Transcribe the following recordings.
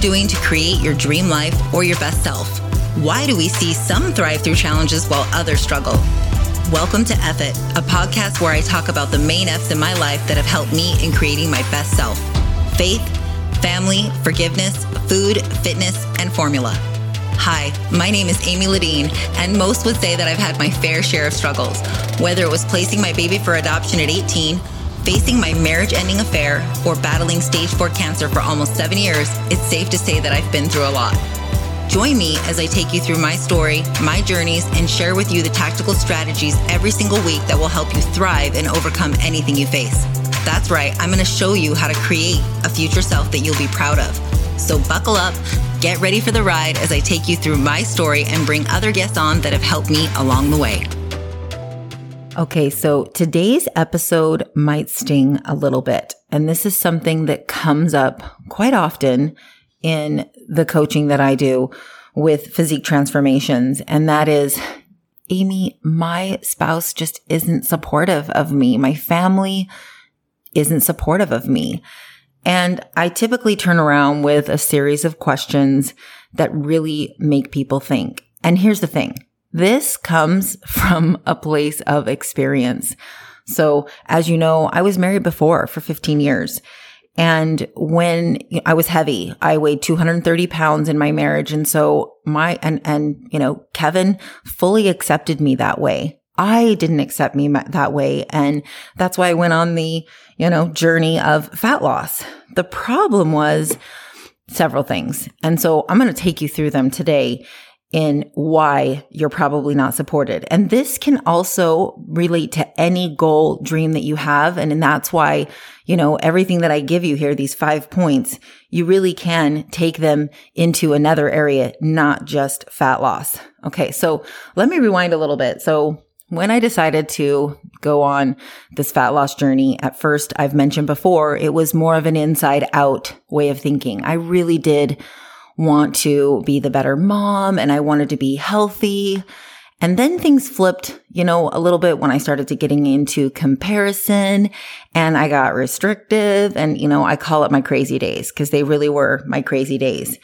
doing to create your dream life or your best self? Why do we see some thrive through challenges while others struggle? Welcome to F It, a podcast where I talk about the main F's in my life that have helped me in creating my best self faith, family, forgiveness, food, fitness, and formula. Hi, my name is Amy Ladine, and most would say that I've had my fair share of struggles, whether it was placing my baby for adoption at 18, facing my marriage ending affair, or battling stage 4 cancer for almost seven years, it's safe to say that I've been through a lot. Join me as I take you through my story, my journeys, and share with you the tactical strategies every single week that will help you thrive and overcome anything you face. That's right, I'm to show you how to create a future self that you'll be proud of. So buckle up, get ready for the ride as I take you through my story and bring other guests on that have helped me along the way. Okay, so today's episode might sting a little bit. And this is something that comes up quite often in the coaching that I do with physique transformations. And that is, Amy, my spouse just isn't supportive of me. My family isn't supportive of me. And I typically turn around with a series of questions that really make people think. And here's the thing. This comes from a place of experience. So as you know, I was married before for 15 years and when I was heavy, I weighed 230 pounds in my marriage. And so my, and, and, you know, Kevin fully accepted me that way. I didn't accept me that way. And that's why I went on the, you know, journey of fat loss. The problem was several things. And so I'm going to take you through them today in why you're probably not supported. And this can also relate to any goal dream that you have. And, that's why, you know, everything that I give you here, these five points, you really can take them into another area, not just fat loss. Okay. So let me rewind a little bit. So when I decided to go on this fat loss journey, at first, I've mentioned before, it was more of an inside out way of thinking. I really did want to be the better mom and I wanted to be healthy. And then things flipped, you know, a little bit when I started to getting into comparison and I got restrictive and, you know, I call it my crazy days because they really were my crazy days.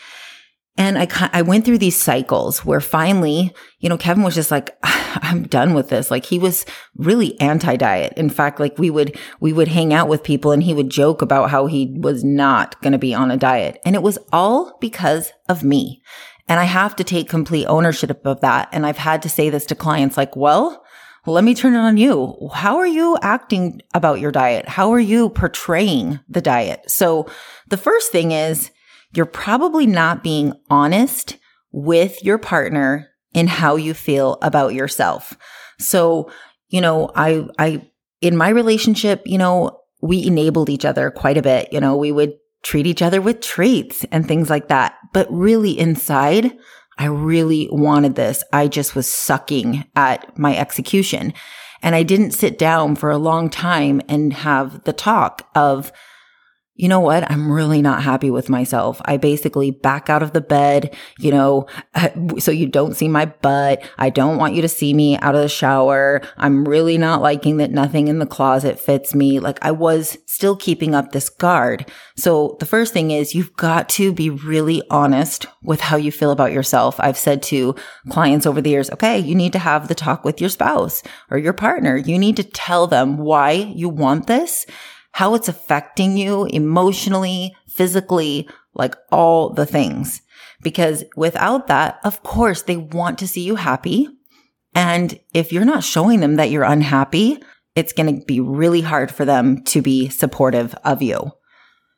And I, I went through these cycles where finally, you know, Kevin was just like, I'm done with this. Like he was really anti diet. In fact, like we would, we would hang out with people and he would joke about how he was not going to be on a diet. And it was all because of me. And I have to take complete ownership of that. And I've had to say this to clients like, well, let me turn it on you. How are you acting about your diet? How are you portraying the diet? So the first thing is, you're probably not being honest with your partner in how you feel about yourself. So, you know, I, I, in my relationship, you know, we enabled each other quite a bit. You know, we would treat each other with treats and things like that. But really inside, I really wanted this. I just was sucking at my execution. And I didn't sit down for a long time and have the talk of, you know what? I'm really not happy with myself. I basically back out of the bed, you know, so you don't see my butt. I don't want you to see me out of the shower. I'm really not liking that nothing in the closet fits me. Like I was still keeping up this guard. So the first thing is you've got to be really honest with how you feel about yourself. I've said to clients over the years, okay, you need to have the talk with your spouse or your partner. You need to tell them why you want this how it's affecting you emotionally, physically, like all the things. Because without that, of course, they want to see you happy. And if you're not showing them that you're unhappy, it's going to be really hard for them to be supportive of you.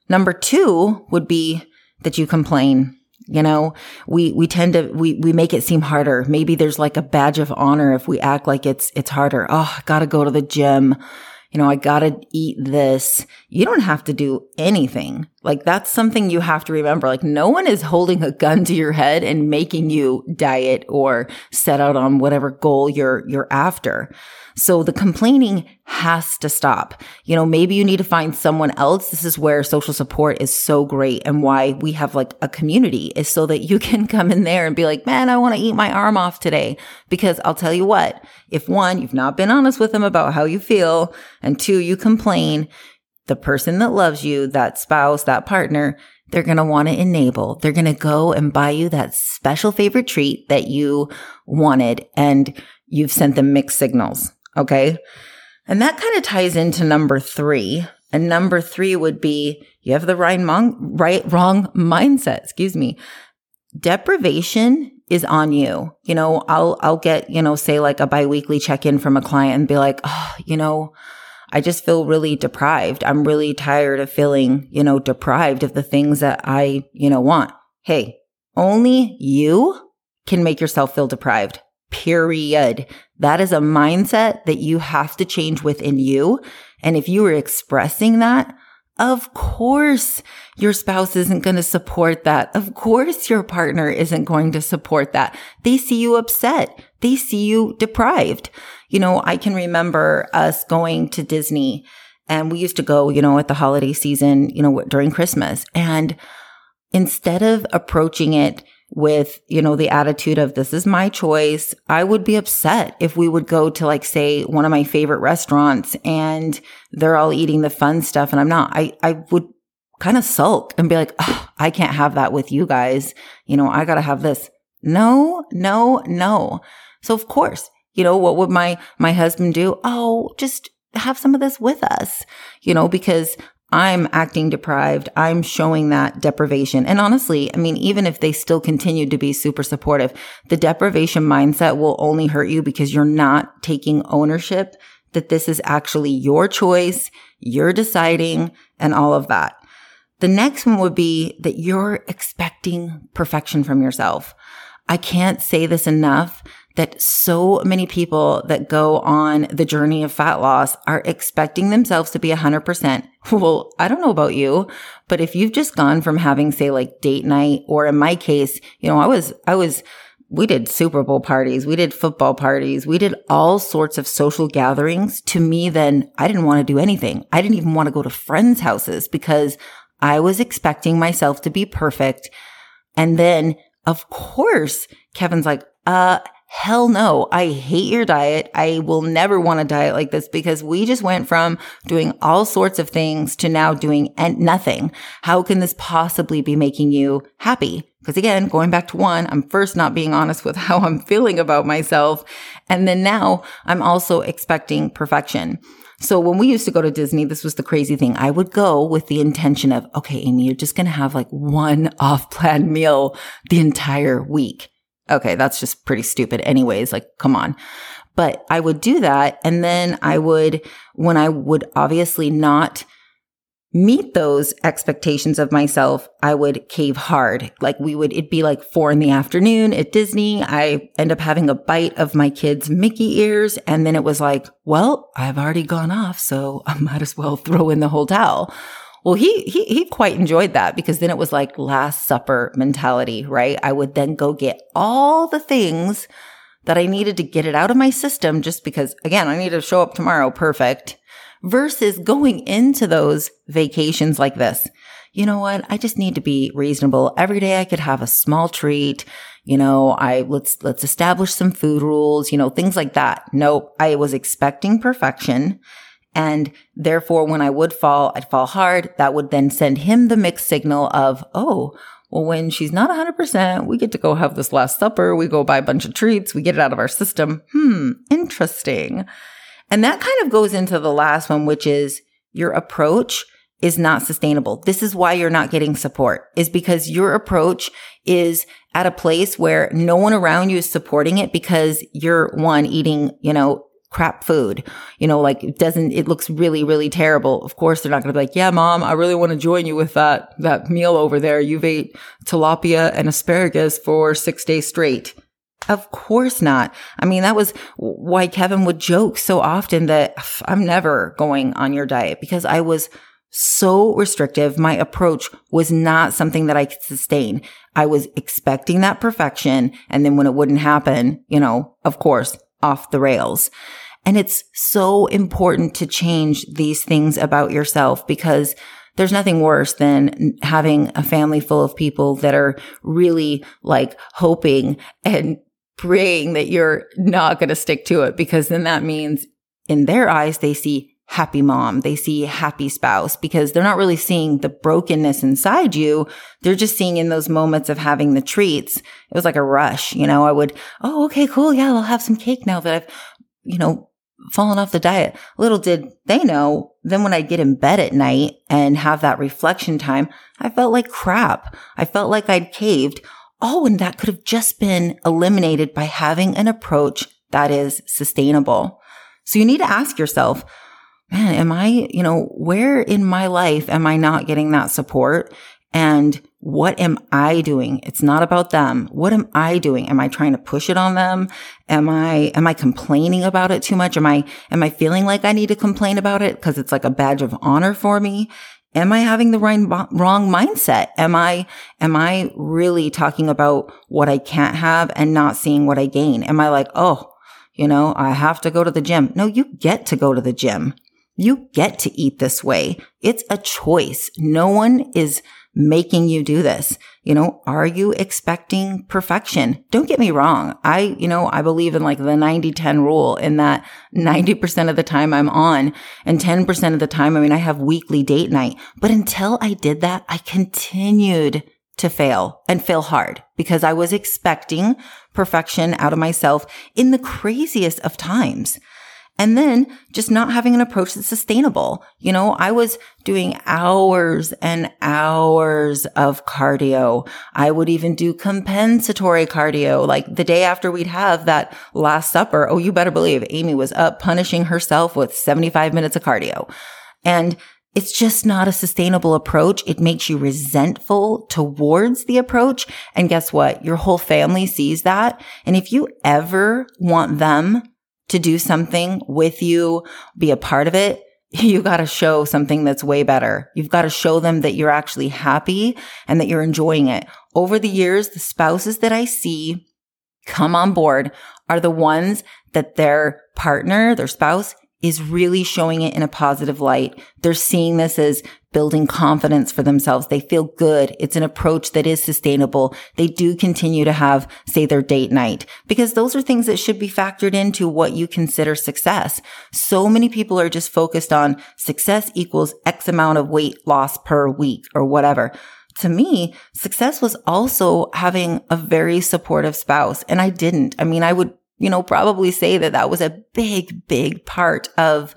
Number two would be that you complain. You know, we, we tend to, we, we make it seem harder. Maybe there's like a badge of honor if we act like it's, it's harder. Oh, gotta go to the gym you know, I gotta eat this. You don't have to do anything. Like that's something you have to remember. Like no one is holding a gun to your head and making you diet or set out on whatever goal you're, you're after. So the complaining has to stop. You know, maybe you need to find someone else. This is where social support is so great and why we have like a community is so that you can come in there and be like, man, I want to eat my arm off today. Because I'll tell you what, if one, you've not been honest with them about how you feel, and two, you complain, the person that loves you, that spouse, that partner, they're going to want to enable. They're going to go and buy you that special favorite treat that you wanted and you've sent them mixed signals. Okay. And that kind of ties into number three. And number three would be you have the right, right, wrong mindset. Excuse me. Deprivation is on you. You know, I'll, I'll get, you know, say like a biweekly check in from a client and be like, oh, you know, I just feel really deprived. I'm really tired of feeling, you know, deprived of the things that I, you know, want. Hey, only you can make yourself feel deprived. Period. That is a mindset that you have to change within you. And if you are expressing that, of course, your spouse isn't going to support that. Of course, your partner isn't going to support that. They see you upset. They see you deprived. You know, I can remember us going to Disney and we used to go, you know, at the holiday season, you know, during Christmas. And instead of approaching it with, you know, the attitude of this is my choice, I would be upset if we would go to like, say, one of my favorite restaurants and they're all eating the fun stuff and I'm not. I, I would kind of sulk and be like, oh, I can't have that with you guys. You know, I got to have this. No, no, no. So of course, you know, what would my, my husband do? Oh, just have some of this with us, you know, because I'm acting deprived. I'm showing that deprivation. And honestly, I mean, even if they still continue to be super supportive, the deprivation mindset will only hurt you because you're not taking ownership that this is actually your choice. You're deciding and all of that. The next one would be that you're expecting perfection from yourself. I can't say this enough that so many people that go on the journey of fat loss are expecting themselves to be 100%. Well, I don't know about you, but if you've just gone from having, say, like date night, or in my case, you know, I was, I was, we did Super Bowl parties, we did football parties, we did all sorts of social gatherings. To me, then I didn't want to do anything. I didn't even want to go to friends' houses because I was expecting myself to be perfect. And then, of course, Kevin's like, uh, Hell no. I hate your diet. I will never want a diet like this because we just went from doing all sorts of things to now doing nothing. How can this possibly be making you happy? Because again, going back to one, I'm first not being honest with how I'm feeling about myself. And then now I'm also expecting perfection. So when we used to go to Disney, this was the crazy thing. I would go with the intention of, okay, Amy, you're just going to have like one off plan meal the entire week. Okay, that's just pretty stupid anyways. Like, come on. But I would do that. And then I would, when I would obviously not meet those expectations of myself, I would cave hard. Like we would, it'd be like four in the afternoon at Disney. I end up having a bite of my kid's Mickey ears. And then it was like, well, I've already gone off. So I might as well throw in the whole towel. Well, he, he, he quite enjoyed that because then it was like last supper mentality, right? I would then go get all the things that I needed to get it out of my system just because again, I need to show up tomorrow perfect versus going into those vacations like this. You know what? I just need to be reasonable. Every day I could have a small treat. You know, I let's, let's establish some food rules, you know, things like that. Nope. I was expecting perfection and therefore, when I would fall, I'd fall hard. That would then send him the mixed signal of, oh, well, when she's not 100%, we get to go have this last supper. We go buy a bunch of treats. We get it out of our system. Hmm, interesting. And that kind of goes into the last one, which is your approach is not sustainable. This is why you're not getting support is because your approach is at a place where no one around you is supporting it because you're one eating, you know, crap food. You know, like it doesn't, it looks really, really terrible. Of course, they're not going to be like, yeah, mom, I really want to join you with that, that meal over there. You've ate tilapia and asparagus for six days straight. Of course not. I mean, that was why Kevin would joke so often that I'm never going on your diet because I was so restrictive. My approach was not something that I could sustain. I was expecting that perfection. And then when it wouldn't happen, you know, of course, off the rails. And it's so important to change these things about yourself because there's nothing worse than having a family full of people that are really like hoping and praying that you're not going to stick to it because then that means in their eyes, they see happy mom. They see happy spouse because they're not really seeing the brokenness inside you. They're just seeing in those moments of having the treats. It was like a rush. You know, I would, oh, okay, cool. Yeah, I'll have some cake now that I've, you know, fallen off the diet. Little did they know, then when I get in bed at night and have that reflection time, I felt like crap. I felt like I'd caved. Oh, and that could have just been eliminated by having an approach that is sustainable. So you need to ask yourself, man, am I, you know, where in my life am I not getting that support? And what am I doing? It's not about them. What am I doing? Am I trying to push it on them? Am I, am I complaining about it too much? Am I, am I feeling like I need to complain about it because it's like a badge of honor for me? Am I having the right, wrong mindset? Am I, am I really talking about what I can't have and not seeing what I gain? Am I like, oh, you know, I have to go to the gym. No, you get to go to the gym. You get to eat this way. It's a choice. No one is making you do this. You know, are you expecting perfection? Don't get me wrong. I, you know, I believe in like the 90 10 rule in that 90% of the time I'm on and 10% of the time, I mean, I have weekly date night. But until I did that, I continued to fail and fail hard because I was expecting perfection out of myself in the craziest of times. And then just not having an approach that's sustainable. You know, I was doing hours and hours of cardio. I would even do compensatory cardio. Like the day after we'd have that last supper. Oh, you better believe Amy was up punishing herself with 75 minutes of cardio. And it's just not a sustainable approach. It makes you resentful towards the approach. And guess what? Your whole family sees that. And if you ever want them to do something with you, be a part of it, you got to show something that's way better. You've got to show them that you're actually happy and that you're enjoying it. Over the years, the spouses that I see come on board are the ones that their partner, their spouse is really showing it in a positive light. They're seeing this as building confidence for themselves. They feel good. It's an approach that is sustainable. They do continue to have, say, their date night because those are things that should be factored into what you consider success. So many people are just focused on success equals X amount of weight loss per week or whatever to me, success was also having a very supportive spouse. And I didn't. I mean, I would you know, probably say that that was a big, big part of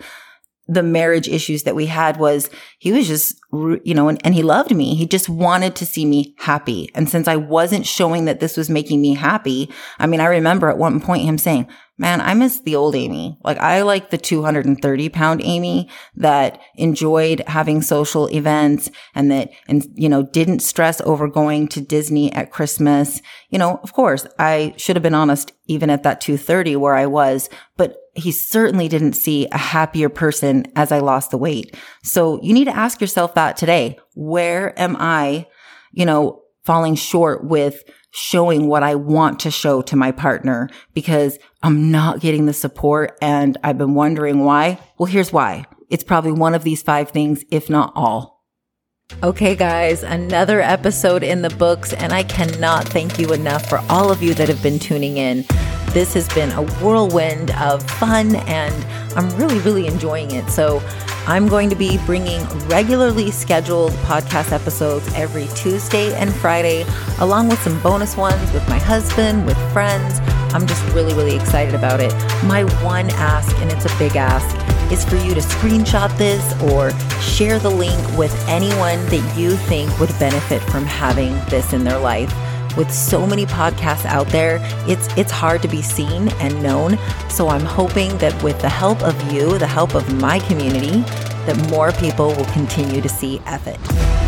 the marriage issues that we had was he was just, you know, and, and, he loved me. He just wanted to see me happy. And since I wasn't showing that this was making me happy, I mean, I remember at one point him saying, man, I miss the old Amy. Like I like the 230 pound Amy that enjoyed having social events and that, and, you know, didn't stress over going to Disney at Christmas. You know, of course, I should have been honest even at that 230 where I was, but he certainly didn't see a happier person as I lost the weight. So you need to ask yourself that today. Where am I, you know, falling short with showing what I want to show to my partner because I'm not getting the support and I've been wondering why. Well, here's why. It's probably one of these five things, if not all. Okay, guys, another episode in the books, and I cannot thank you enough for all of you that have been tuning in. This has been a whirlwind of fun, and I'm really, really enjoying it. So, I'm going to be bringing regularly scheduled podcast episodes every Tuesday and Friday, along with some bonus ones with my husband, with friends. I'm just really, really excited about it. My one ask, and it's a big ask, is for you to screenshot this or share the link with anyone that you think would benefit from having this in their life with so many podcasts out there, it's it's hard to be seen and known. So I'm hoping that with the help of you, the help of my community, that more people will continue to see F It.